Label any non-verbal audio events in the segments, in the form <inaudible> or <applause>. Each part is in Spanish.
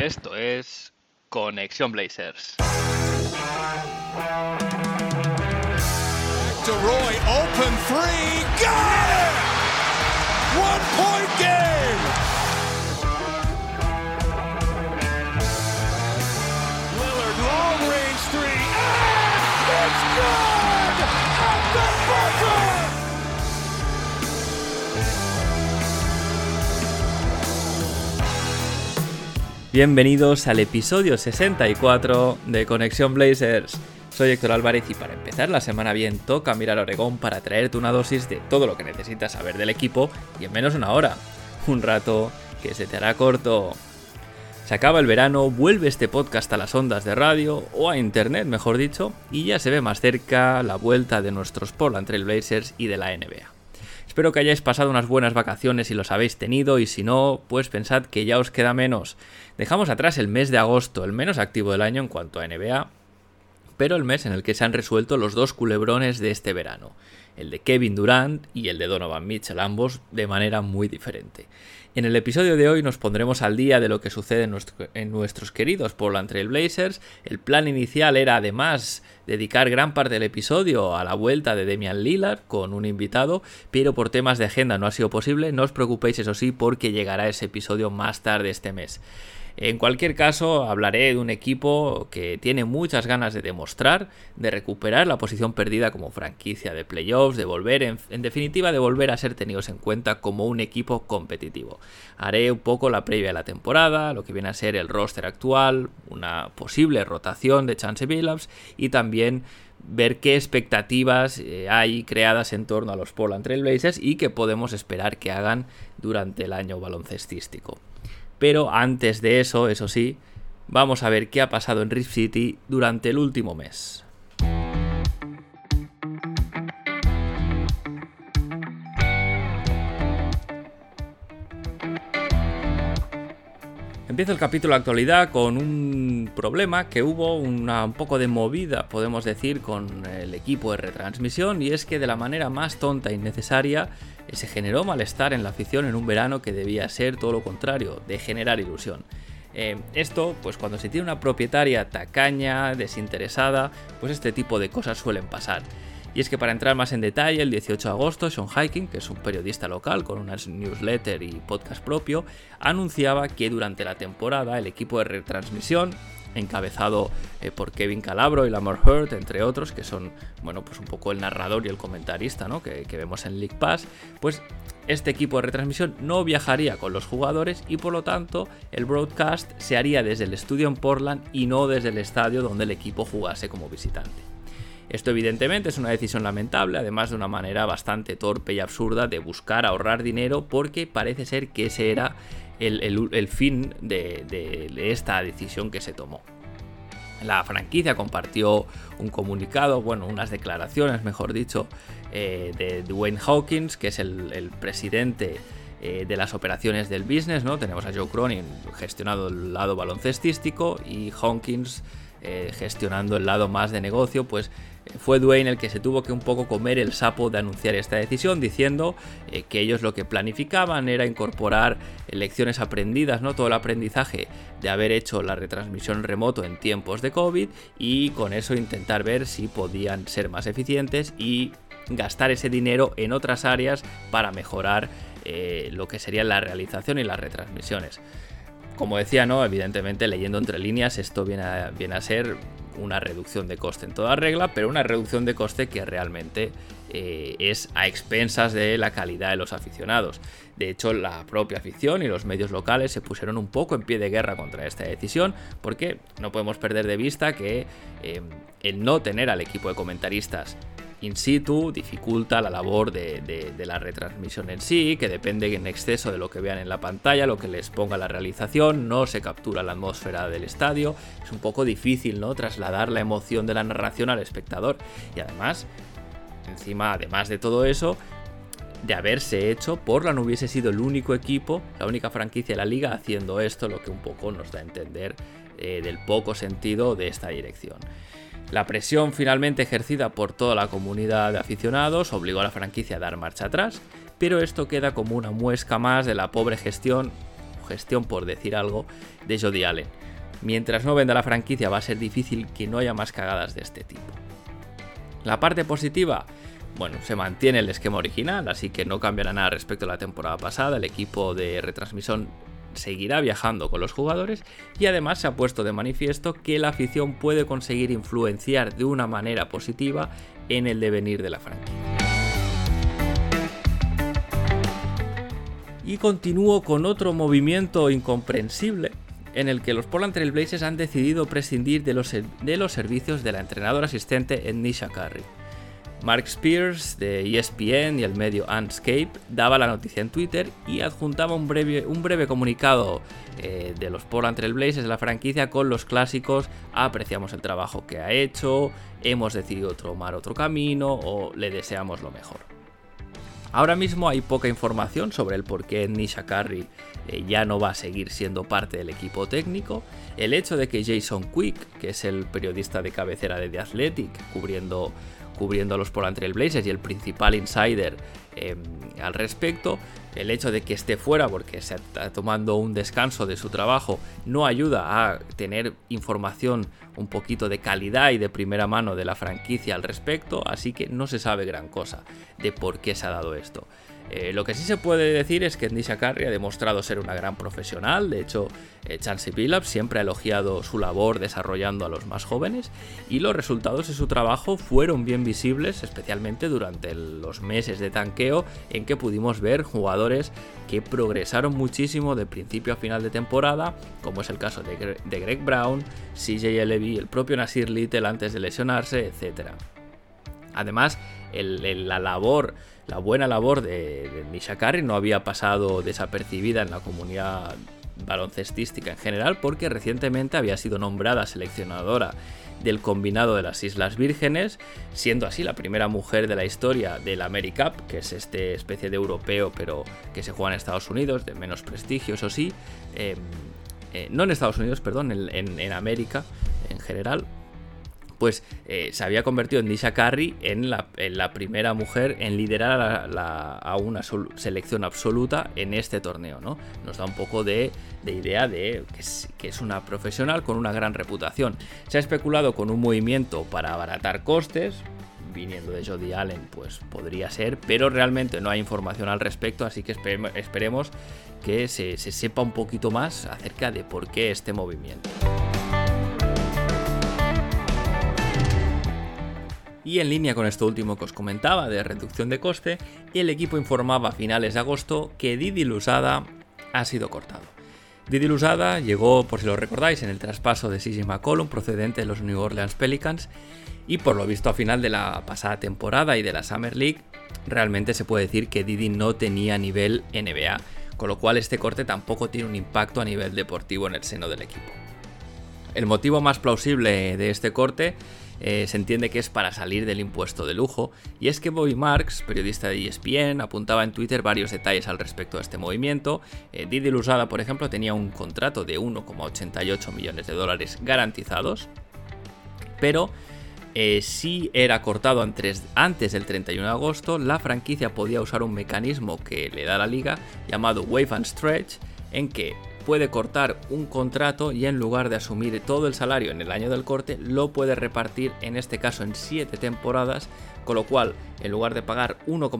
Esto es Conexión Blazers. To Roy, open three, got it! One point game! Lillard, long range three, and it's good! Bienvenidos al episodio 64 de Conexión Blazers. Soy Héctor Álvarez y para empezar la semana bien toca mirar Oregón para traerte una dosis de todo lo que necesitas saber del equipo y en menos de una hora. Un rato que se te hará corto. Se acaba el verano, vuelve este podcast a las ondas de radio o a internet, mejor dicho, y ya se ve más cerca la vuelta de nuestros Portland Trail Blazers y de la NBA. Espero que hayáis pasado unas buenas vacaciones si los habéis tenido y si no, pues pensad que ya os queda menos. Dejamos atrás el mes de agosto, el menos activo del año en cuanto a NBA, pero el mes en el que se han resuelto los dos culebrones de este verano, el de Kevin Durant y el de Donovan Mitchell, ambos de manera muy diferente. En el episodio de hoy nos pondremos al día de lo que sucede en, nuestro, en, nuestros queridos Portland Trail Blazers. El plan inicial era además dedicar gran parte del episodio a la vuelta de Demian Lillard con un invitado, pero por temas de agenda no ha sido posible. No os preocupéis, eso sí, porque llegará ese episodio más tarde este mes. En cualquier caso, hablaré de un equipo que tiene muchas ganas de demostrar, de recuperar la posición perdida como franquicia de playoffs, de volver, en, definitiva, de volver a ser tenidos en cuenta como un equipo competitivo. Haré un poco la previa de la temporada, lo que viene a ser el roster actual, una posible rotación de Chance Billups y también ver qué expectativas eh, hay creadas en torno a los Portland Trail Blazers y qué podemos esperar que hagan durante el año baloncestístico. Pero antes de eso, eso sí, vamos a ver qué ha pasado en Rift City durante el último mes. Empieza el capítulo de actualidad con un problema que hubo, una, un poco de movida, podemos decir, con el equipo de retransmisión, y es que de la manera más tonta e innecesaria se generó malestar en la afición en un verano que debía ser todo lo contrario, de generar ilusión. Eh, esto, pues cuando se tiene una propietaria tacaña, desinteresada, pues este tipo de cosas suelen pasar. Y es que para entrar más en detalle, el 18 de agosto, Sean Hiking, que es un periodista local con una newsletter y podcast propio, anunciaba que durante la temporada el equipo de retransmisión, encabezado eh, por Kevin Calabro y Lamar Hurt, entre otros, que son, bueno, pues un poco el narrador y el comentarista, ¿no? Que, que vemos en League Pass, pues este equipo de retransmisión no viajaría con los jugadores y por lo tanto el broadcast se haría desde el estudio en Portland y no desde el estadio donde el equipo jugase como visitante. Esto evidentemente es una decisión lamentable, además de una manera bastante torpe y absurda de buscar ahorrar dinero porque parece ser que ese era el, el, fin de, esta decisión que se tomó. La franquicia compartió un comunicado, bueno, unas declaraciones, mejor dicho, eh, de Dwayne Hawkins, que es el, el presidente eh, de las operaciones del business, ¿no? Tenemos a Joe Cronin gestionando el lado baloncestístico y Hawkins eh, gestionando el lado más de negocio, pues fue Dwayne el que se tuvo que un poco comer el sapo de anunciar esta decisión, diciendo eh, que ellos lo que planificaban era incorporar lecciones aprendidas, ¿no? Todo el aprendizaje de haber hecho la retransmisión remoto en tiempos de COVID y con eso intentar ver si podían ser más eficientes y gastar ese dinero en otras áreas para mejorar eh, lo que sería la realización y las retransmisiones. Como decía, ¿no? Evidentemente, leyendo entre líneas, esto viene a, viene a ser una reducción de coste en toda regla, pero una reducción de coste que realmente eh, es a expensas de la calidad de los aficionados. De hecho, la propia afición y los medios locales se pusieron un poco en pie de guerra contra esta decisión, porque no podemos perder de vista que eh, el no tener al equipo de comentaristas in situ dificulta la labor de, la retransmisión en sí, que depende en exceso de lo que vean en la pantalla, lo que les ponga la realización, no se captura la atmósfera del estadio, es un poco difícil ¿no? trasladar la emoción de la narración al espectador. Y además, encima, además de todo eso, de haberse hecho, Portland hubiese sido el único equipo, la única franquicia de la liga haciendo esto, lo que un poco nos da a entender eh, del poco sentido de esta dirección. La presión finalmente ejercida por toda la comunidad de aficionados obligó a la franquicia a dar marcha atrás, pero esto queda como una muesca más de la pobre gestión, gestión, por decir algo, de Jody Allen. Mientras no venda la franquicia va a ser difícil que no haya más cagadas de este tipo. La parte positiva, bueno, se mantiene el esquema original, así que no cambiará nada respecto a la temporada pasada. El equipo de retransmisión seguirá viajando con los jugadores y además se ha puesto de manifiesto que la afición puede conseguir influenciar de una manera positiva en el devenir de la franquicia. Y continúo con otro movimiento incomprensible en el que los Portland Trail Blazers han decidido prescindir de los, de los servicios de la entrenadora asistente Nisha Curry. Mark Spears de ESPN y el medio Unscape daba la noticia en Twitter y adjuntaba un breve, un breve comunicado eh, de los Portland Trail Blazers de la franquicia con los clásicos apreciamos el trabajo que ha hecho, hemos decidido tomar otro camino o le deseamos lo mejor. Ahora mismo hay poca información sobre el por qué Nisha Curry eh, ya no va a seguir siendo parte del equipo técnico. El hecho de que Jason Quick, que es el periodista de cabecera de The Athletic, cubriendo, cubriendo a los Portland Blazers y el principal insider em, al respecto, el hecho de que esté fuera porque se está tomando un descanso de su trabajo no ayuda a tener información un poquito de calidad y de primera mano de la franquicia al respecto, así que no se sabe gran cosa de por qué se ha dado esto. Eh, lo que sí se puede decir es que Nisha Carey ha demostrado ser una gran profesional, de hecho eh, Chansey siempre ha elogiado su labor desarrollando a los más jóvenes y los resultados de su trabajo fueron bien visibles, especialmente durante los meses de tanqueo en que pudimos ver jugadores que progresaron muchísimo de principio a final de temporada, como es el caso de, Greg Brown, CJ Levy, el propio Nasir Little antes de lesionarse, etc. Además, la labor la buena labor de, de no había pasado desapercibida en la comunidad baloncestística en general porque recientemente había sido nombrada seleccionadora del combinado de las Islas Vírgenes, siendo así la primera mujer de la historia del AmeriCup, que es este especie de europeo pero que se juega en Estados Unidos, de menos prestigio, eso sí, em, eh, no en Estados Unidos, perdón, en América en general, pues eh, se había convertido en Nisha Carey en la, primera mujer en liderar a, una selección absoluta en este torneo. ¿no? Nos da un poco de, idea de que es, una profesional con una gran reputación. Se ha especulado con un movimiento para abaratar costes, viniendo de Jody Allen, pues podría ser, pero realmente no hay información al respecto, así que esperemos que se sepa un poquito más acerca de por qué este movimiento. Y en línea con esto último que os comentaba de reducción de coste, el equipo informaba a finales de agosto que Didi Lusada ha sido cortado. Didi Lusada llegó, por si lo recordáis, en el traspaso de CJ McCollum procedente de los New Orleans Pelicans y por lo visto a final de la pasada temporada y de la Summer League, realmente se puede decir que Didi no tenía nivel NBA, con lo cual este corte tampoco tiene un impacto a nivel deportivo en el seno del equipo. El motivo más plausible de este corte eh, se entiende que es para salir del impuesto de lujo, y es que Bobby Marks, periodista de ESPN, apuntaba en Twitter varios detalles al respecto de este movimiento. Eh, Didi Lusada, por ejemplo, tenía un contrato de 1,88 millones de dólares garantizados, pero eh, si era cortado antes, antes, del 31 de agosto, la franquicia podía usar un mecanismo que le da la liga llamado Wave and Stretch, en que puede cortar un contrato y en lugar de asumir todo el salario en el año del corte, lo puede repartir en este caso en 7 temporadas, con lo cual en lugar de pagar 1,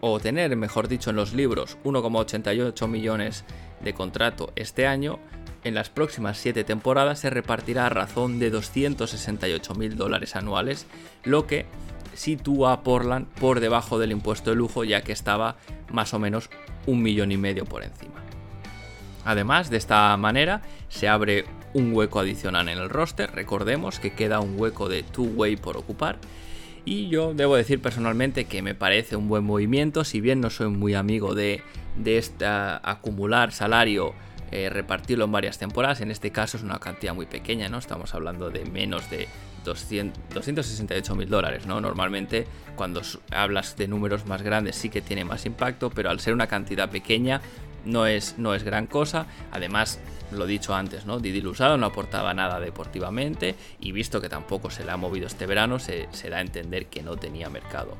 o tener, mejor dicho, en los libros 1,88 millones de contrato este año, en las próximas 7 temporadas se repartirá a razón de 268 mil dólares anuales, lo que sitúa a Portland por debajo del impuesto de lujo ya que estaba más o menos un millón y medio por encima. Además, de esta manera se abre un hueco adicional en el roster. Recordemos que queda un hueco de two-way por ocupar. Y yo debo decir personalmente que me parece un buen movimiento, si bien no soy muy amigo de, de acumular salario, eh, repartirlo en varias temporadas. En este caso es una cantidad muy pequeña, ¿no? Estamos hablando de menos de 268 mil dólares, ¿no? Normalmente cuando hablas de números más grandes sí que tiene más impacto, pero al ser una cantidad pequeña no es, no es gran cosa. Además, lo dicho antes, ¿no? Didi Lusado no aportaba nada deportivamente y visto que tampoco se le ha movido este verano, se, da a entender que no tenía mercado.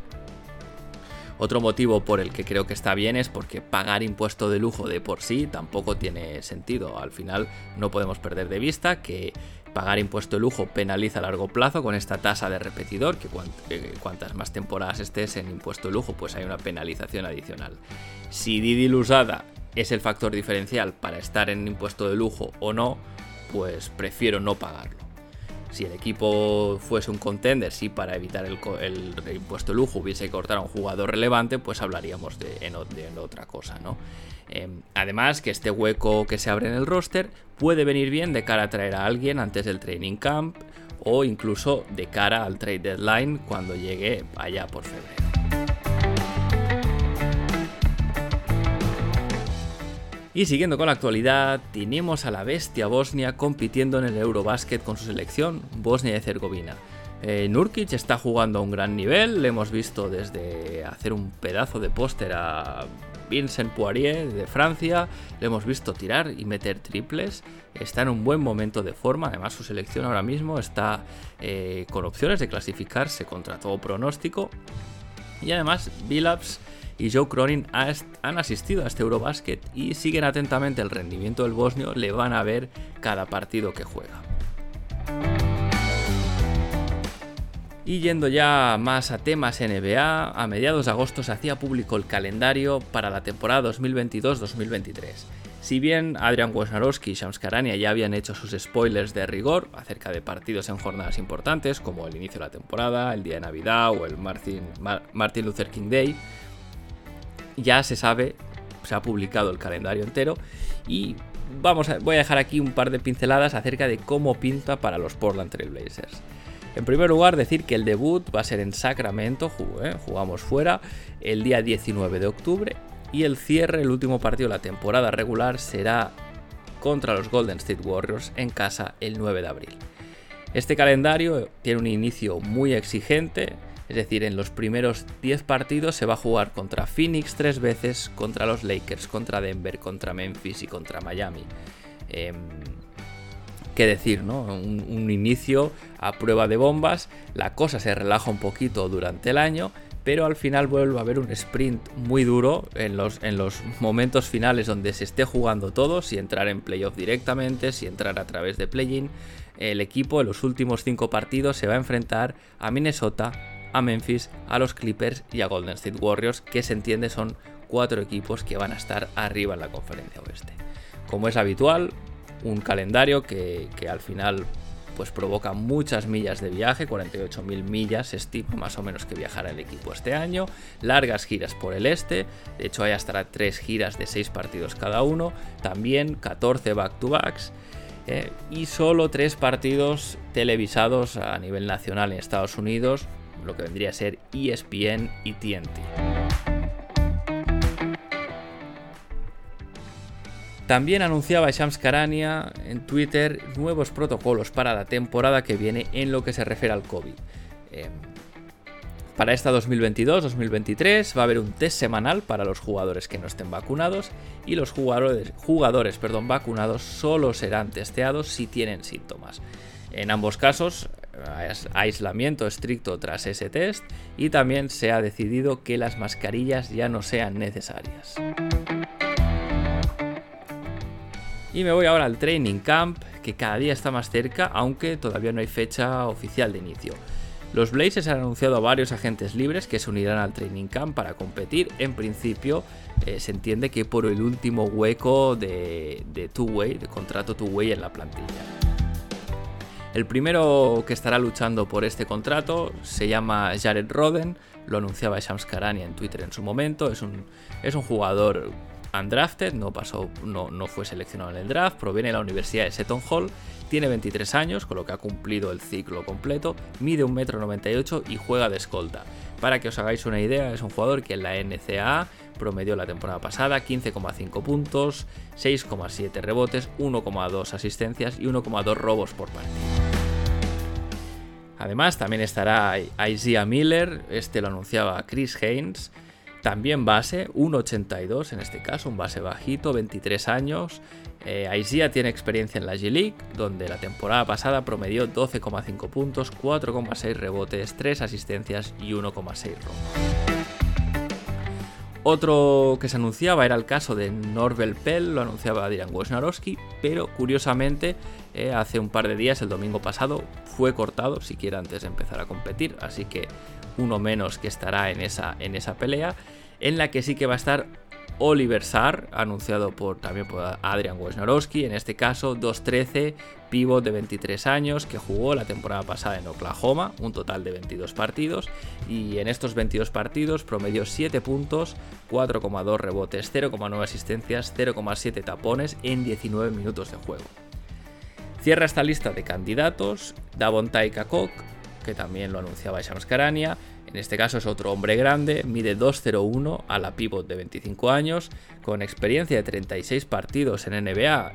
Otro motivo por el que creo que está bien es porque pagar impuesto de lujo de por sí tampoco tiene sentido. Al final no podemos perder de vista que pagar impuesto de lujo penaliza a largo plazo con esta tasa de repetidor, que cuantas más temporadas estés en impuesto de lujo, pues hay una penalización adicional. Si Didi Lusada es el factor diferencial para estar en impuesto de lujo o no, pues prefiero no pagarlo. Si el equipo fuese un contender, si para evitar el, impuesto de lujo hubiese que cortar a un jugador relevante, pues hablaríamos de, otra cosa, ¿no? Em, además, que este hueco que se abre en el roster puede venir bien de cara a traer a alguien antes del training camp o incluso de cara al trade deadline cuando llegue allá por febrero. Y siguiendo con la actualidad, tenemos a la bestia Bosnia compitiendo en el Eurobasket con su selección, Bosnia y Herzegovina. Eh, Nurkic está jugando a un gran nivel, le hemos visto desde hacer un pedazo de póster a Vincent Poirier de Francia, le hemos visto tirar y meter triples, está en un buen momento de forma, además su selección ahora mismo está eh, con opciones de clasificarse contra todo pronóstico. Y además, Billups y Joe Cronin han asistido a este Eurobasket y siguen atentamente el rendimiento del bosnio, le van a ver cada partido que juega. Y yendo ya más a temas NBA, a mediados de agosto se hacía público el calendario para la temporada 2022-2023. Si bien Adrian Wojnarowski y Shams Karania ya habían hecho sus spoilers de rigor acerca de partidos en jornadas importantes como el inicio de la temporada, el día de Navidad o el Martin, Martin Luther King Day, ya se sabe, se ha publicado el calendario entero y vamos a, voy a dejar aquí un par de pinceladas acerca de cómo pinta para los Portland Trail Blazers. En primer lugar, decir que el debut va a ser en Sacramento, eh, jugamos fuera, el día 19 de octubre y el cierre, el último partido de la temporada regular, será contra los Golden State Warriors en casa el 9 de abril. Este calendario tiene un inicio muy exigente, es decir, en los primeros 10 partidos se va a jugar contra Phoenix tres veces, contra los Lakers, contra Denver, contra Memphis y contra Miami. Em, qué decir, ¿no? Un, inicio a prueba de bombas, la cosa se relaja un poquito durante el año, pero al final vuelve a haber un sprint muy duro en los, en los momentos finales donde se esté jugando todo, si entrar en playoff directamente, si entrar a través de play-in. El equipo en los últimos 5 partidos se va a enfrentar a Minnesota, a Memphis, a los Clippers y a Golden State Warriors, que se entiende son cuatro equipos que van a estar arriba en la conferencia oeste. Como es habitual, un calendario que, al final pues provoca muchas millas de viaje, 48.000 millas se estima más o menos que viajará el equipo este año, largas giras por el este, de hecho hay hasta tres giras de 6 partidos cada uno, también 14 back-to-backs eh, y solo tres partidos televisados a nivel nacional en Estados Unidos, lo que vendría a ser ESPN y TNT. También anunciaba Shams Karania en Twitter nuevos protocolos para la temporada que viene en lo que se refiere al COVID. Em, para esta 2022-2023 va a haber un test semanal para los jugadores que no estén vacunados y los jugadores, jugadores perdón, vacunados solo serán testeados si tienen síntomas. En ambos casos aislamiento estricto tras ese test y también se ha decidido que las mascarillas ya no sean necesarias. Y me voy ahora al training camp, que cada día está más cerca, aunque todavía no hay fecha oficial de inicio. Los Blazers han anunciado a varios agentes libres que se unirán al training camp para competir. En principio, eh, se entiende que por el último hueco de, de two-way, de contrato two-way en la plantilla. El primero que estará luchando por este contrato se llama Jared Roden, lo anunciaba Shams Karani en Twitter en su momento, es un, es un jugador undrafted, no, pasó, no, no fue seleccionado en el draft, proviene de la Universidad de Seton Hall, tiene 23 años, con lo que ha cumplido el ciclo completo, mide 1,98m y juega de escolta. Para que os hagáis una idea, es un jugador que en la NCAA promedió la temporada pasada 15,5 puntos, 6,7 rebotes, 1,2 asistencias y 1,2 robos por partido. Además, también estará Isaiah Miller, este lo anunciaba Chris Haynes, también base, 1,82 en este caso, un base bajito, 23 años. Eh, Isaiah tiene experiencia en la G-League, donde la temporada pasada promedió 12,5 puntos, 4,6 rebotes, 3 asistencias y 1,6 robos. Otro que se anunciaba era el caso de Norvel Pell, lo anunciaba Adrian Wojnarowski, pero curiosamente eh, hace un par de días, el domingo pasado, fue cortado, siquiera antes de empezar a competir, así que uno menos que estará en esa, en esa pelea, en la que sí que va a estar Oliver Sarr, anunciado por, también por Adrian Wojnarowski, en este caso 2-13, pivot de 23 años, que jugó la temporada pasada en Oklahoma, un total de 22 partidos, y en estos 22 partidos promedió 7 puntos, 4,2 rebotes, 0,9 asistencias, 0,7 tapones en 19 minutos de juego. Cierra esta lista de candidatos Davontai Kakok, que también lo anunciaba Shams Karania, en este caso es otro hombre grande, mide 2'01 a la pivot de 25 años, con experiencia de 36 partidos en NBA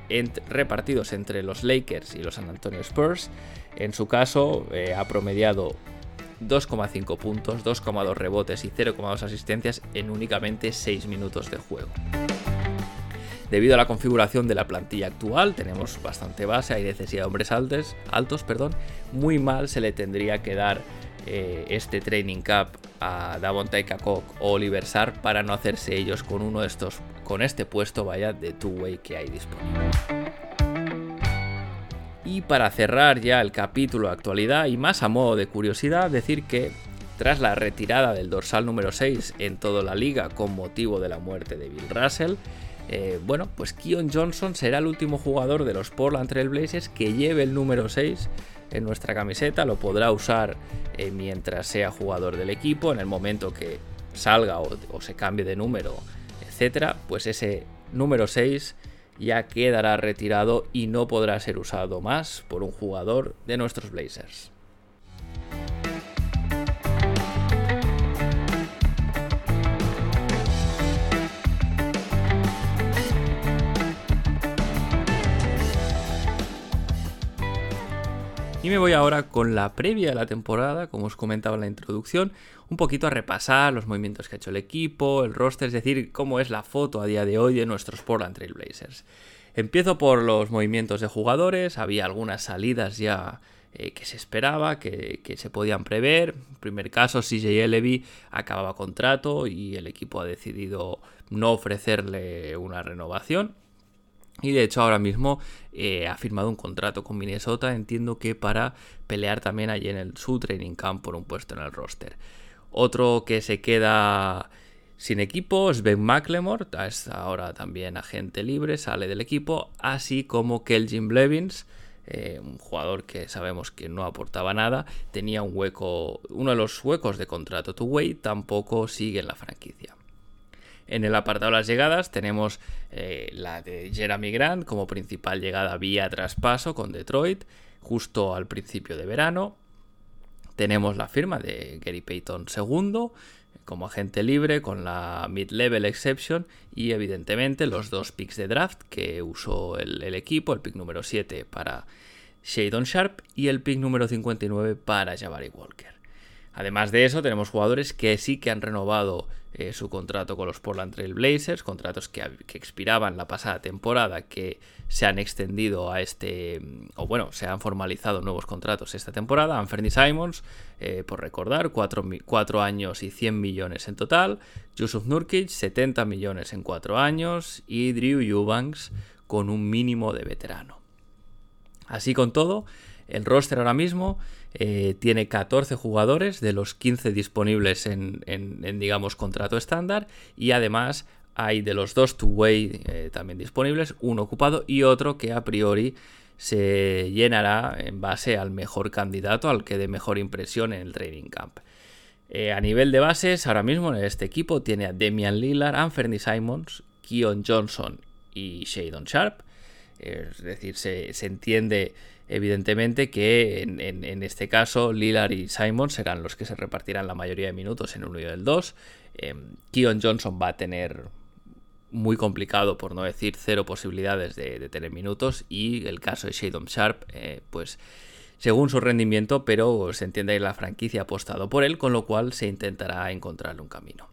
repartidos entre los Lakers y los San Antonio Spurs. En su caso eh, ha promediado 2,5 puntos, 2,2 rebotes y 0,2 asistencias en únicamente 6 minutos de juego. Debido a la configuración de la plantilla actual, tenemos bastante base, hay necesidad de hombres altos, altos perdón, muy mal se le tendría que dar eh, este training cap a Davontai Kakok o Oliver Sar para no hacerse ellos con uno de estos, con este puesto vaya de two-way que hay disponible. Y para cerrar ya el capítulo de actualidad y más a modo de curiosidad, decir que tras la retirada del dorsal número 6 en toda la liga con motivo de la muerte de Bill Russell, eh, bueno, pues Keon Johnson será el último jugador de los Portland Trail Blazers que lleve el número 6 en nuestra camiseta, lo podrá usar eh, mientras sea jugador del equipo, en el momento que salga o, se cambie de número, etcétera, pues ese número 6 ya quedará retirado y no podrá ser usado más por un jugador de nuestros Blazers. Y me voy ahora con la previa de la temporada, como os comentaba en la introducción, un poquito a repasar los movimientos que ha hecho el equipo, el roster, es decir, cómo es la foto a día de hoy de nuestros Portland Trail Blazers. Empiezo por los movimientos de jugadores, había algunas salidas ya eh, que se esperaba, que, que, se podían prever. En primer caso, CJ Levy acababa contrato y el equipo ha decidido no ofrecerle una renovación. Y de hecho ahora mismo eh, ha firmado un contrato con Minnesota, entiendo que para pelear también allí en el, su training camp por un puesto en el roster. Otro que se queda sin equipo es Ben McLemore, es ahora también agente libre, sale del equipo, así como Kelvin Blevins, eh, un jugador que sabemos que no aportaba nada, tenía un hueco, uno de los huecos de contrato to way, tampoco sigue en la franquicia. En el apartado de las llegadas tenemos eh, la de Jeremy Grant como principal llegada vía traspaso con Detroit, justo al principio de verano. Tenemos la firma de Gary Payton II como agente libre con la mid-level exception y evidentemente los dos picks de draft que usó el, equipo, el pick número 7 para Shadon Sharp y el pick número 59 para Jabari Walker. Además de eso, tenemos jugadores que sí que han renovado eh, su contrato con los Portland Trail Blazers, contratos que, expiraban la pasada temporada, que se han extendido a este, o bueno, se han formalizado nuevos contratos esta temporada. Anthony Simons, eh, por recordar, 4, años y 100 millones en total. Yusuf Nurkic, 70 millones en 4 años. Y Drew Eubanks, con un mínimo de veterano. Así con todo, el roster ahora mismo eh, tiene 14 jugadores de los 15 disponibles en, digamos, contrato estándar y además hay de los dos two-way eh, también disponibles, uno ocupado y otro que a priori se llenará en base al mejor candidato, al que dé mejor impresión en el training camp. Eh, a nivel de bases, ahora mismo en este equipo tiene a Demian Lillard, Anthony Simons, Keon Johnson y Shadon Sharp. Es decir, se, se entiende Evidentemente que en, este caso Lillard y Simon serán los que se repartirán la mayoría de minutos en uno y el 2. Eh, Keon Johnson va a tener muy complicado, por no decir cero posibilidades de, tener minutos. Y el caso de Shadon Sharp, eh, pues según su rendimiento, pero se entiende que la franquicia ha apostado por él, con lo cual se intentará encontrarle un camino.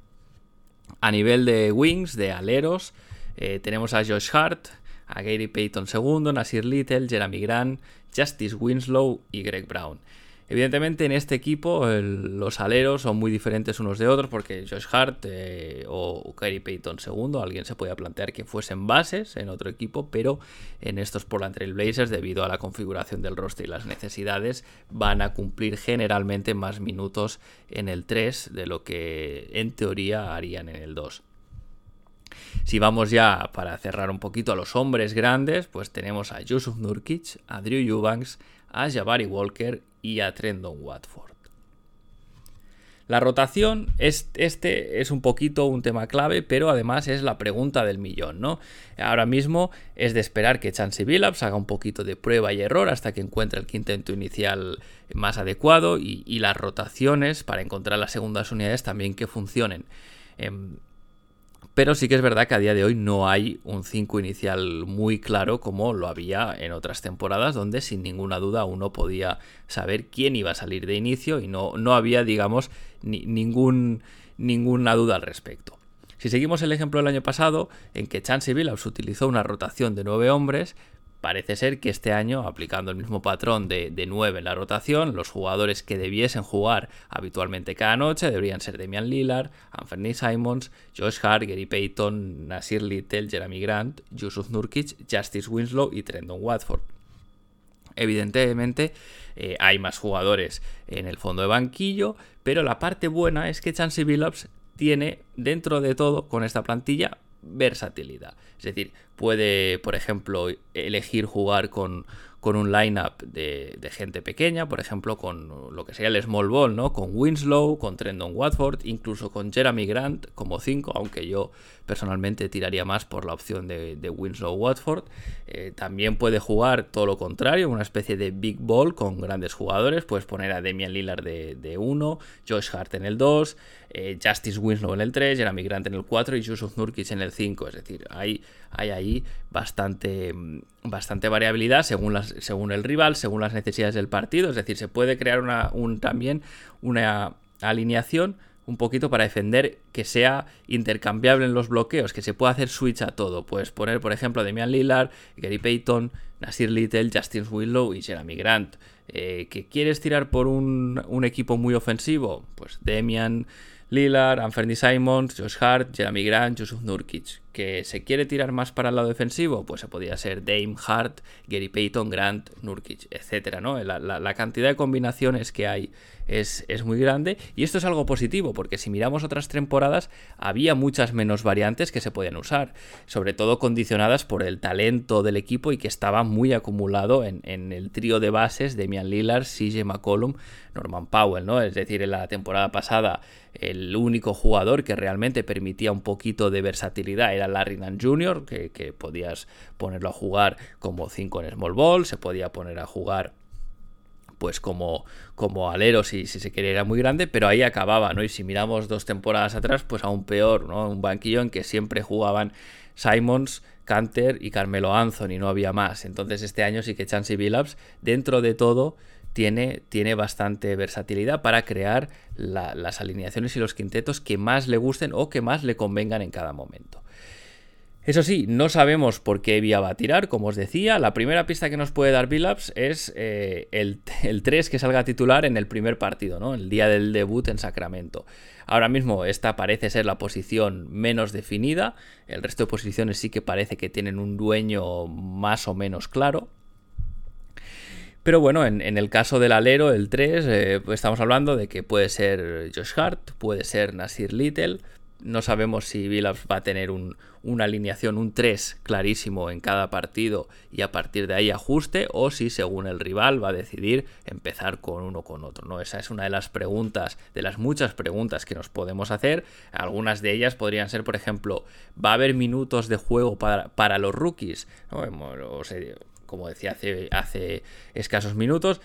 A nivel de wings, de aleros, eh, tenemos a Josh Hart, a Gary Payton II, Nasir Little, Jeremy Grant, Justice Winslow y Greg Brown. Evidentemente en este equipo los aleros son muy diferentes unos de otros porque Josh Hart eh, o Kerry Payton segundo, alguien se podía plantear que fuesen bases en otro equipo, pero en estos Portland Trail Blazers debido a la configuración del roster y las necesidades van a cumplir generalmente más minutos en el 3 de lo que en teoría harían en el 2. Si vamos ya para cerrar un poquito a los hombres grandes, pues tenemos a Yusuf Nurkic, a Drew Eubanks, a Jabari Walker y a Trendon Watford. La rotación, es, este es un poquito un tema clave, pero además es la pregunta del millón, ¿no? Ahora mismo es de esperar que Chansey Billups haga un poquito de prueba y error hasta que encuentre el quinteto inicial más adecuado y, las rotaciones para encontrar las segundas unidades también que funcionen. Em, pero sí que es verdad que a día de hoy no hay un 5 inicial muy claro como lo había en otras temporadas, donde sin ninguna duda uno podía saber quién iba a salir de inicio y no, no había, digamos, ningún, ninguna duda al respecto. Si seguimos el ejemplo del año pasado, en que Chansey Billups utilizó una rotación de 9 hombres, Parece ser que este año, aplicando el mismo patrón de, 9 en la rotación, los jugadores que debiesen jugar habitualmente cada noche deberían ser Damian Lillard, Anthony Simons, Josh Hart, Gary Payton, Nasir Little, Jeremy Grant, Yusuf Nurkic, Justice Winslow y Trendon Watford. Evidentemente eh, hay más jugadores en el fondo de banquillo, pero la parte buena es que Chansey Billups tiene dentro de todo con esta plantilla versatilidad. Es decir, puede, por ejemplo, elegir jugar con, con un lineup de, de, gente pequeña, por ejemplo, con lo que sería el small ball, ¿no? Con Winslow, con Trendon Watford, incluso con Jeremy Grant como 5, aunque yo personalmente tiraría más por la opción de, Winslow Watford. Eh, también puede jugar todo lo contrario, una especie de big ball con grandes jugadores. Puedes poner a Damian Lillard de 1, Josh Hart en el 2, eh, Justice Winslow en el 3, Jeremy Grant en el 4 y Yusuf Nurkic en el 5. Es decir, hay, hay ahí bastante, bastante variabilidad según, las, según el rival, según las necesidades del partido. Es decir, se puede crear una, un, también una alineación un poquito para defender que sea intercambiable en los bloqueos, que se pueda hacer switch a todo. Puedes poner, por ejemplo, Damian Lillard, Gary Payton, Nasir Little, Justin Willow y Jeremy Grant. Eh, ¿Que quieres tirar por un, un, equipo muy ofensivo? Pues Damian Lillard, Anthony Simons, Josh Hart, Jeremy Grant, Yusuf Nurkic. ¿Que se quiere tirar más para el lado defensivo? Pues se podría ser Dame, Hart, Gary Payton, Grant, Nurkic, etc. ¿no? la cantidad de combinaciones que hay es, muy grande. Y esto es algo positivo, porque si miramos otras temporadas, había muchas menos variantes que se podían usar, sobre todo condicionadas por el talento del equipo y que estaba muy acumulado en, el trío de bases de Mian Lillard, CJ McCollum, Norman Powell, ¿no? Es decir, en la temporada pasada el único jugador que realmente permitía un poquito de versatilidad era Larry Jr., que, podías ponerlo a jugar como 5 en small ball, se podía poner a jugar pues como, como alero si, si se quería era muy grande, pero ahí acababa, ¿no? Y si miramos dos temporadas atrás, pues aún peor, ¿no? Un banquillo en que siempre jugaban Simons, Canter y Carmelo Anthony, no había más. Entonces este año sí que Chansey Billups, dentro de todo, tiene, tiene, bastante versatilidad para crear las alineaciones y los quintetos que más le gusten o que más le convengan en cada momento. Eso sí, no sabemos por qué vía va a tirar, como os decía. La primera pista que nos puede dar Billups es eh, el, <laughs> 3 que salga titular en el primer partido, ¿no? El día del debut en Sacramento. Ahora mismo esta parece ser la posición menos definida. El resto de posiciones sí que parece que tienen un dueño más o menos claro. Pero bueno, en, el caso del alero, el 3, eh, estamos hablando de que puede ser Josh Hart, puede ser Nasir Little, no sabemos si Billups va a tener una alineación, un 3 clarísimo en cada partido y a partir de ahí ajuste o si según el rival va a decidir empezar con uno con otro. ¿no? Esa es una de las preguntas, de las muchas preguntas que nos podemos hacer. Algunas de ellas podrían ser, por ejemplo, ¿va a haber minutos de juego para, los rookies? como decía hace, hace escasos minutos,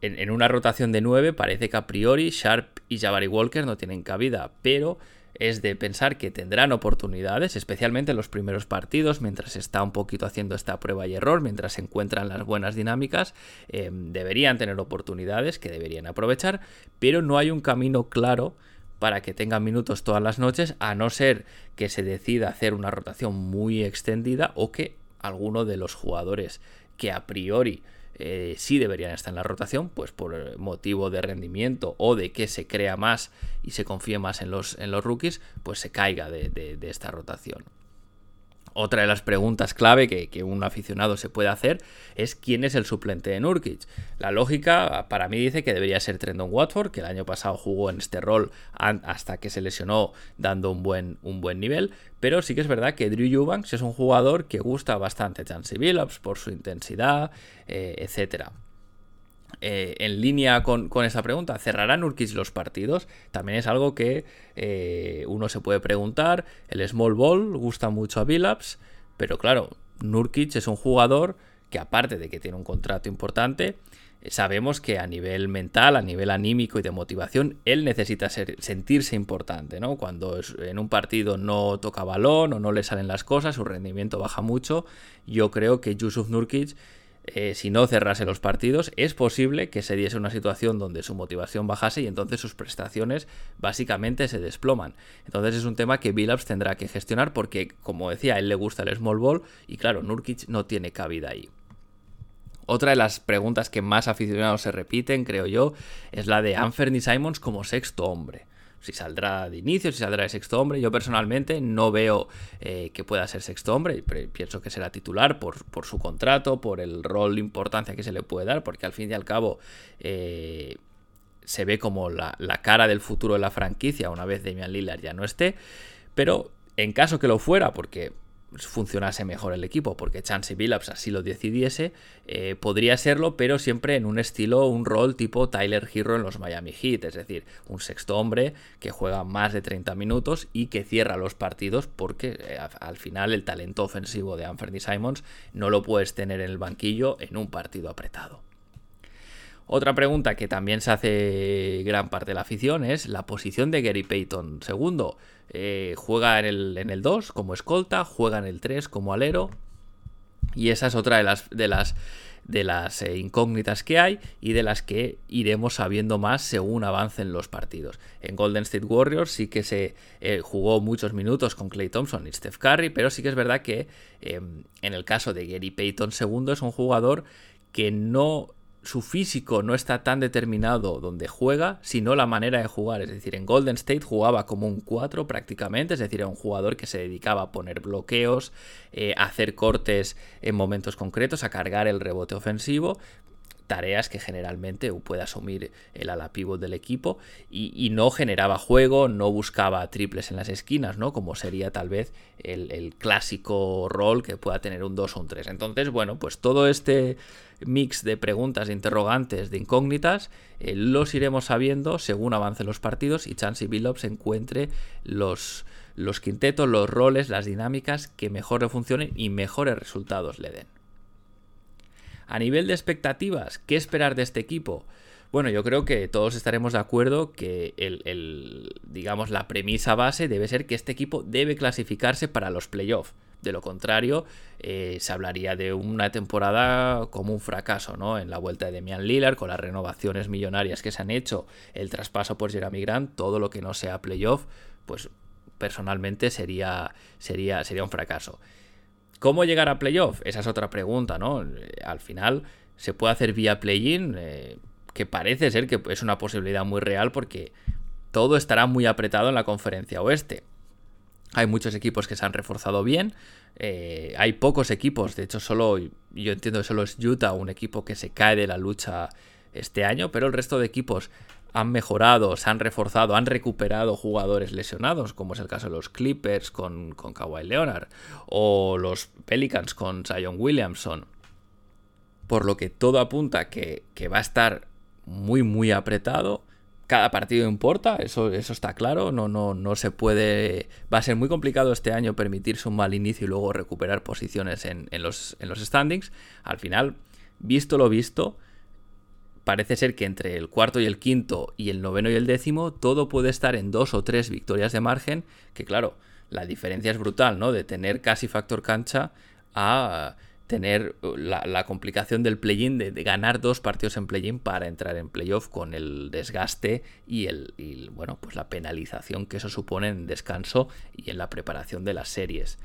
en, en, una rotación de 9 parece que a priori Sharp y Jabari Walker no tienen cabida, pero es de pensar que tendrán oportunidades, especialmente en los primeros partidos, mientras está un poquito haciendo esta prueba y error, mientras se encuentran las buenas dinámicas, eh, deberían tener oportunidades que deberían aprovechar, pero no hay un camino claro para que tengan minutos todas las noches, a no ser que se decida hacer una rotación muy extendida o que alguno de los jugadores que a priori eh, sí deberían estar en la rotación, pues por motivo de rendimiento o de que se crea más y se confíe más en los, en los rookies, pues se caiga de esta rotación. Otra de las preguntas clave que, un aficionado se puede hacer es quién es el suplente de Nurkic. La lógica para mí dice que debería ser Trendon Watford, que el año pasado jugó en este rol hasta que se lesionó dando un buen, un buen nivel, pero sí que es verdad que Drew Eubanks es un jugador que gusta bastante Chancey Billups por su intensidad, eh, etcétera. Eh, en línea con, esa pregunta, ¿cerrará Nurkic los partidos? También es algo que eh, uno se puede preguntar. El small ball gusta mucho a Billups, pero claro, Nurkic es un jugador que aparte de que tiene un contrato importante, sabemos que a nivel mental, a nivel anímico y de motivación, él necesita sentirse importante, ¿no? Cuando en un partido no toca balón o no le salen las cosas, su rendimiento baja mucho. Yo creo que Yusuf Nurkic eh, si no cerrase los partidos, es posible que se diese una situación donde su motivación bajase y entonces sus prestaciones básicamente se desploman. Entonces es un tema que Billups tendrá que gestionar porque, como decía, a él le gusta el small ball y claro, Nurkic no tiene cabida ahí. Otra de las preguntas que más aficionados se repiten, creo yo, es la de Anthony Simons como sexto hombre si saldrá de inicio, si saldrá de sexto hombre. Yo personalmente no veo eh, que pueda ser sexto hombre, pienso que será titular por, su contrato, por el rol de importancia que se le puede dar, porque al fin y al cabo eh, se ve como la, la, cara del futuro de la franquicia una vez Damian Lillard ya no esté. Pero en caso que lo fuera, porque funcionase mejor el equipo, porque Chansey Billups así lo decidiese, eh, podría serlo, pero siempre en un estilo, un rol tipo Tyler Hero en los Miami Heat, es decir, un sexto hombre que juega más de 30 minutos y que cierra los partidos, porque eh, al final el talento ofensivo de Anthony Simons no lo puedes tener en el banquillo en un partido apretado. Otra pregunta que también se hace gran parte de la afición es la posición de Gary Payton. Segundo, eh, juega en el, en el 2 como escolta, juega en el 3 como alero. Y esa es otra de las, de las, de las eh, incógnitas que hay y de las que iremos sabiendo más según avancen los partidos. En Golden State Warriors sí que se eh, jugó muchos minutos con Clay Thompson y Steph Curry, pero sí que es verdad que en el caso de Gary Payton II es un jugador que no su físico no está tan determinado donde juega, sino la manera de jugar. Es decir, en Golden State jugaba como un 4 prácticamente, es decir, era un jugador que se dedicaba a poner bloqueos, eh, a hacer cortes en momentos concretos, a cargar el rebote ofensivo, tareas que generalmente puede asumir el ala pivot del equipo y, no generaba juego, no buscaba triples en las esquinas, ¿no? Como sería tal vez el, clásico rol que pueda tener un 2 o un 3. Entonces, bueno, pues todo este mix de preguntas, de interrogantes, de incógnitas, eh, los iremos sabiendo según avancen los partidos y Chansey Billups encuentre los, los quintetos, los roles, las dinámicas que mejor le funcionen y mejores resultados le den. A nivel de expectativas, ¿qué esperar de este equipo? Bueno, yo creo que todos estaremos de acuerdo que el, digamos, la premisa base debe ser que este equipo debe clasificarse para los playoffs. De lo contrario, eh, se hablaría de una temporada como un fracaso, ¿no? En la vuelta de Demian Lillard, con las renovaciones millonarias que se han hecho, el traspaso por Jeremy Grant, todo lo que no sea playoff, pues personalmente sería, sería, sería un fracaso. ¿Cómo llegar a playoff? Esa es otra pregunta, ¿no? Al final se puede hacer vía play-in, eh, que parece ser que es una posibilidad muy real porque todo estará muy apretado en la conferencia oeste. Hay muchos equipos que se han reforzado bien. Eh, hay pocos equipos, de hecho, solo yo entiendo que solo es Utah un equipo que se cae de la lucha este año, pero el resto de equipos han mejorado, se han reforzado, han recuperado jugadores lesionados, como es el caso de los Clippers con, con Kawhi Leonard o los Pelicans con Zion Williamson. Por lo que todo apunta que, que va a estar muy, muy apretado. Cada partido importa, eso, eso está claro. No, no, no se puede. Va a ser muy complicado este año permitirse un mal inicio y luego recuperar posiciones en, en, los, en los standings. Al final, visto lo visto, parece ser que entre el cuarto y el quinto y el noveno y el décimo todo puede estar en dos o tres victorias de margen, que claro, la diferencia es brutal, ¿no? De tener casi factor cancha a tener uh, la, complicación del play-in, de, ganar dos partidos en play-in para entrar en playoff con el desgaste y, el, bueno, pues la penalización que eso supone en descanso y en la preparación de las series.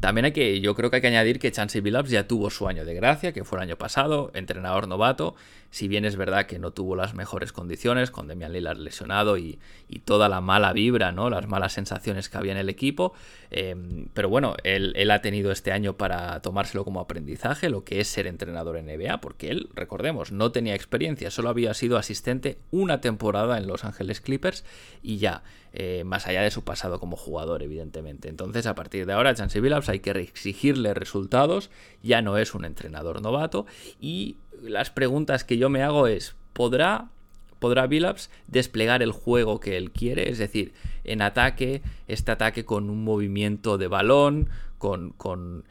También hay que, yo creo que hay que añadir que Chansey Billups ya tuvo su año de gracia, que fue el año pasado, entrenador novato. Si bien es verdad que no tuvo las mejores condiciones, con Demian Lillard lesionado y, toda la mala vibra, ¿no? Las malas sensaciones que había en el equipo. Em, pero bueno, él, él, ha tenido este año para tomárselo como aprendizaje, lo que es ser entrenador en NBA, porque él, recordemos, no tenía experiencia, solo había sido asistente una temporada en Los Ángeles Clippers y ya. Eh, más allá de su pasado como jugador, evidentemente. Entonces, a partir de ahora, Chansey Billups hay que exigirle resultados, ya no es un entrenador novato, y las preguntas que yo me hago es, ¿podrá podrá Billups desplegar el juego que él quiere, es decir, en ataque, este ataque con un movimiento de balón, con, con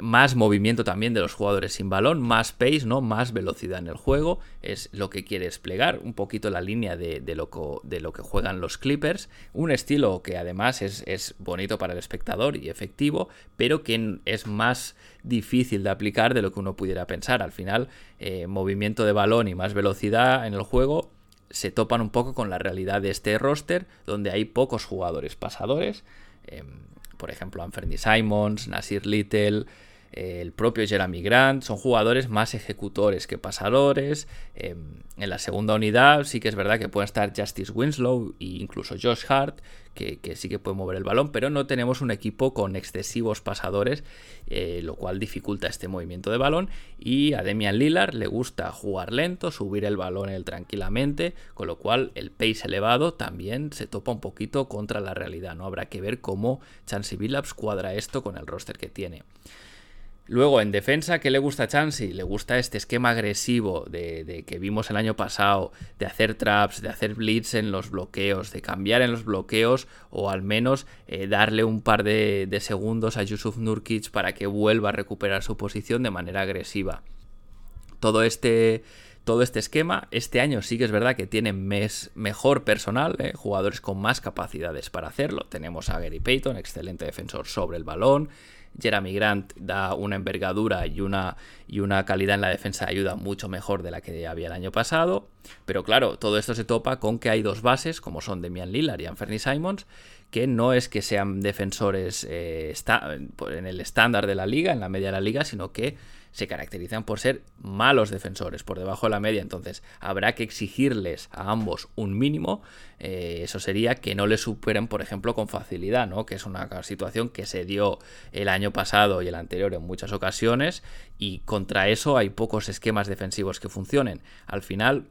más movimiento también de los jugadores sin balón, más pace, ¿no? Más velocidad en el juego. Es lo que quiere desplegar. Un poquito la línea de, lo, que, de lo, que, juegan los Clippers. Un estilo que además es, bonito para el espectador y efectivo, pero que es más difícil de aplicar de lo que uno pudiera pensar. Al final, eh, movimiento de balón y más velocidad en el juego se topan un poco con la realidad de este roster, donde hay pocos jugadores pasadores. Em, por ejemplo, Anthony Simons, Nasir Little, el propio Jeremy Grant, son jugadores más ejecutores que pasadores. Em, en la segunda unidad sí que es verdad que pueden estar Justice Winslow e incluso Josh Hart, que, sí que puede mover el balón, pero no tenemos un equipo con excesivos pasadores, eh, lo cual dificulta este movimiento de balón. Y a Demian Lillard le gusta jugar lento, subir el balón él tranquilamente, con lo cual el pace elevado también se topa un poquito contra la realidad. No habrá que ver cómo Chansey Billups cuadra esto con el roster que tiene. Luego, en defensa, ¿qué le gusta a Chansey? Le gusta este esquema agresivo de, que vimos el año pasado, de hacer traps, de hacer blitz en los bloqueos, de cambiar en los bloqueos o al menos eh, darle un par de, segundos a Yusuf Nurkic para que vuelva a recuperar su posición de manera agresiva. Todo este, todo este esquema, este año sí que es verdad que tiene mes, mejor personal, eh, jugadores con más capacidades para hacerlo. Tenemos a Gary Payton, excelente defensor sobre el balón. Jeremy Grant da una envergadura y una, y una calidad en la defensa de ayuda mucho mejor de la que había el año pasado. Pero claro, todo esto se topa con que hay dos bases, como son Demian Lillard y Anthony Simons, que no es que sean defensores eh, en el estándar de la liga, en la media de la liga, sino que se caracterizan por ser malos defensores, por debajo de la media. Entonces habrá que exigirles a ambos un mínimo. Eh, eso sería que no le superen, por ejemplo, con facilidad, ¿no? Que es una situación que se dio el año pasado y el anterior en muchas ocasiones. Y contra eso hay pocos esquemas defensivos que funcionen. Al final,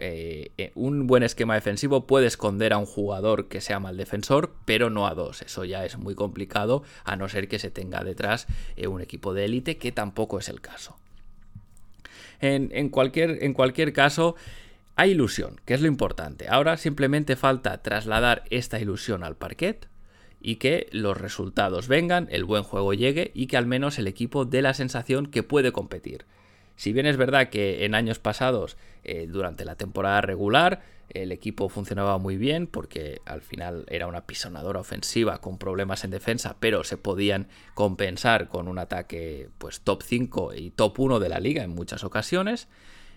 eh, eh, un buen esquema defensivo puede esconder a un jugador que sea mal defensor, pero no a dos. Eso ya es muy complicado, a no ser que se tenga detrás eh, un equipo de élite, que tampoco es el caso. En, cualquier, en cualquier caso, hay ilusión, que es lo importante. Ahora simplemente falta trasladar esta ilusión al parquet y que los resultados vengan, el buen juego llegue y que al menos el equipo dé la sensación que puede competir. Si bien es verdad que en años pasados, eh, durante la temporada regular, el equipo funcionaba muy bien porque al final era una pisonadora ofensiva con problemas en defensa, pero se podían compensar con un ataque pues top 5 y top 1 de la liga en muchas ocasiones.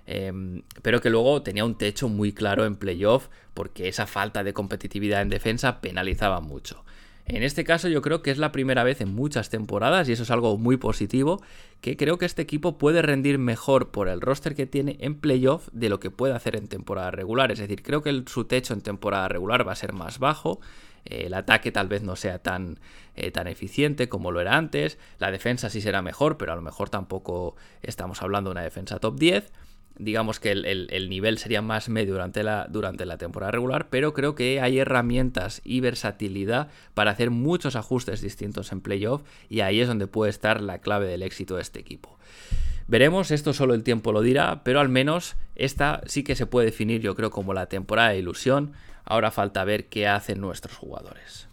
Em, pero que luego tenía un techo muy claro en playoff porque esa falta de competitividad en defensa penalizaba mucho. En este caso yo creo que es la primera vez en muchas temporadas, y eso es algo muy positivo, que creo que este equipo puede rendir mejor por el roster que tiene en playoff de lo que puede hacer en temporada regular. Es decir, creo que su techo en temporada regular va a ser más bajo. Eh, el ataque tal vez no sea tan, eh, tan eficiente como lo era antes. La defensa sí será mejor, pero a lo mejor tampoco estamos hablando de una defensa top 10 digamos que el, nivel sería más medio durante la, durante la temporada regular, pero creo que hay herramientas y versatilidad para hacer muchos ajustes distintos en playoff y ahí es donde puede estar la clave del éxito de este equipo. Veremos, esto solo el tiempo lo dirá, pero al menos esta sí que se puede definir yo creo como la temporada de ilusión. Ahora falta ver qué hacen nuestros jugadores.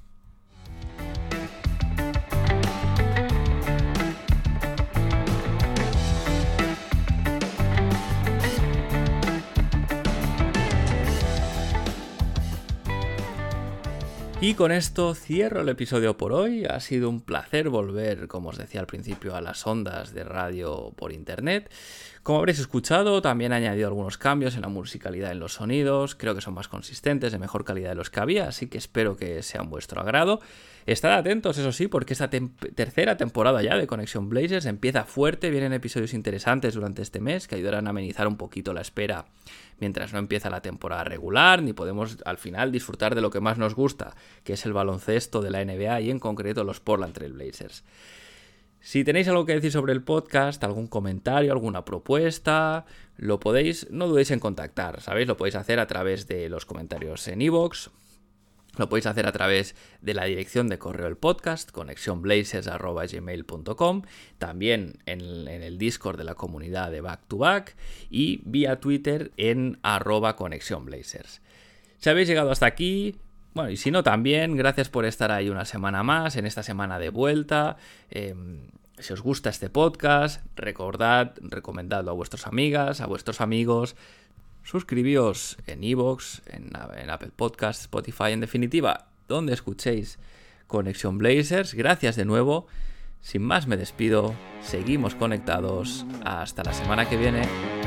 Y con esto cierro el episodio por hoy. Ha sido un placer volver, como os decía al principio, a las ondas de radio por internet. Como habréis escuchado, también ha añadido algunos cambios en la musicalidad en los sonidos, creo que son más consistentes, de mejor calidad de los que había, así que espero que sean vuestro agrado. Estad atentos, eso sí, porque esta tercera temporada ya de Conexión Blazers empieza fuerte, vienen episodios interesantes durante este mes que ayudarán a amenizar un poquito la espera mientras no empieza la temporada regular, ni podemos al final disfrutar de lo que más nos gusta, que es el baloncesto de la NBA y en concreto los Portland Trail Blazers. Si tenéis algo que decir sobre el podcast, algún comentario, alguna propuesta, lo podéis, no dudéis en contactar, ¿sabéis? Lo podéis hacer a través de los comentarios en iVoox, lo podéis hacer a través de la dirección de correo del podcast, conexionblazers.gmail.com, también en, el Discord de la comunidad de Back to Back y vía Twitter en arroba conexionblazers. Si habéis llegado hasta aquí, bueno, y si no también, gracias por estar ahí una semana más, en esta semana de vuelta. Em, si os gusta este podcast, recordad, recomendadlo a vuestras amigas, a vuestros amigos. Suscribíos en Evox, en, en Apple Podcasts, Spotify, en definitiva, donde escuchéis Conexión Blazers. Gracias de nuevo. Sin más me despido. Seguimos conectados. Hasta la semana que viene.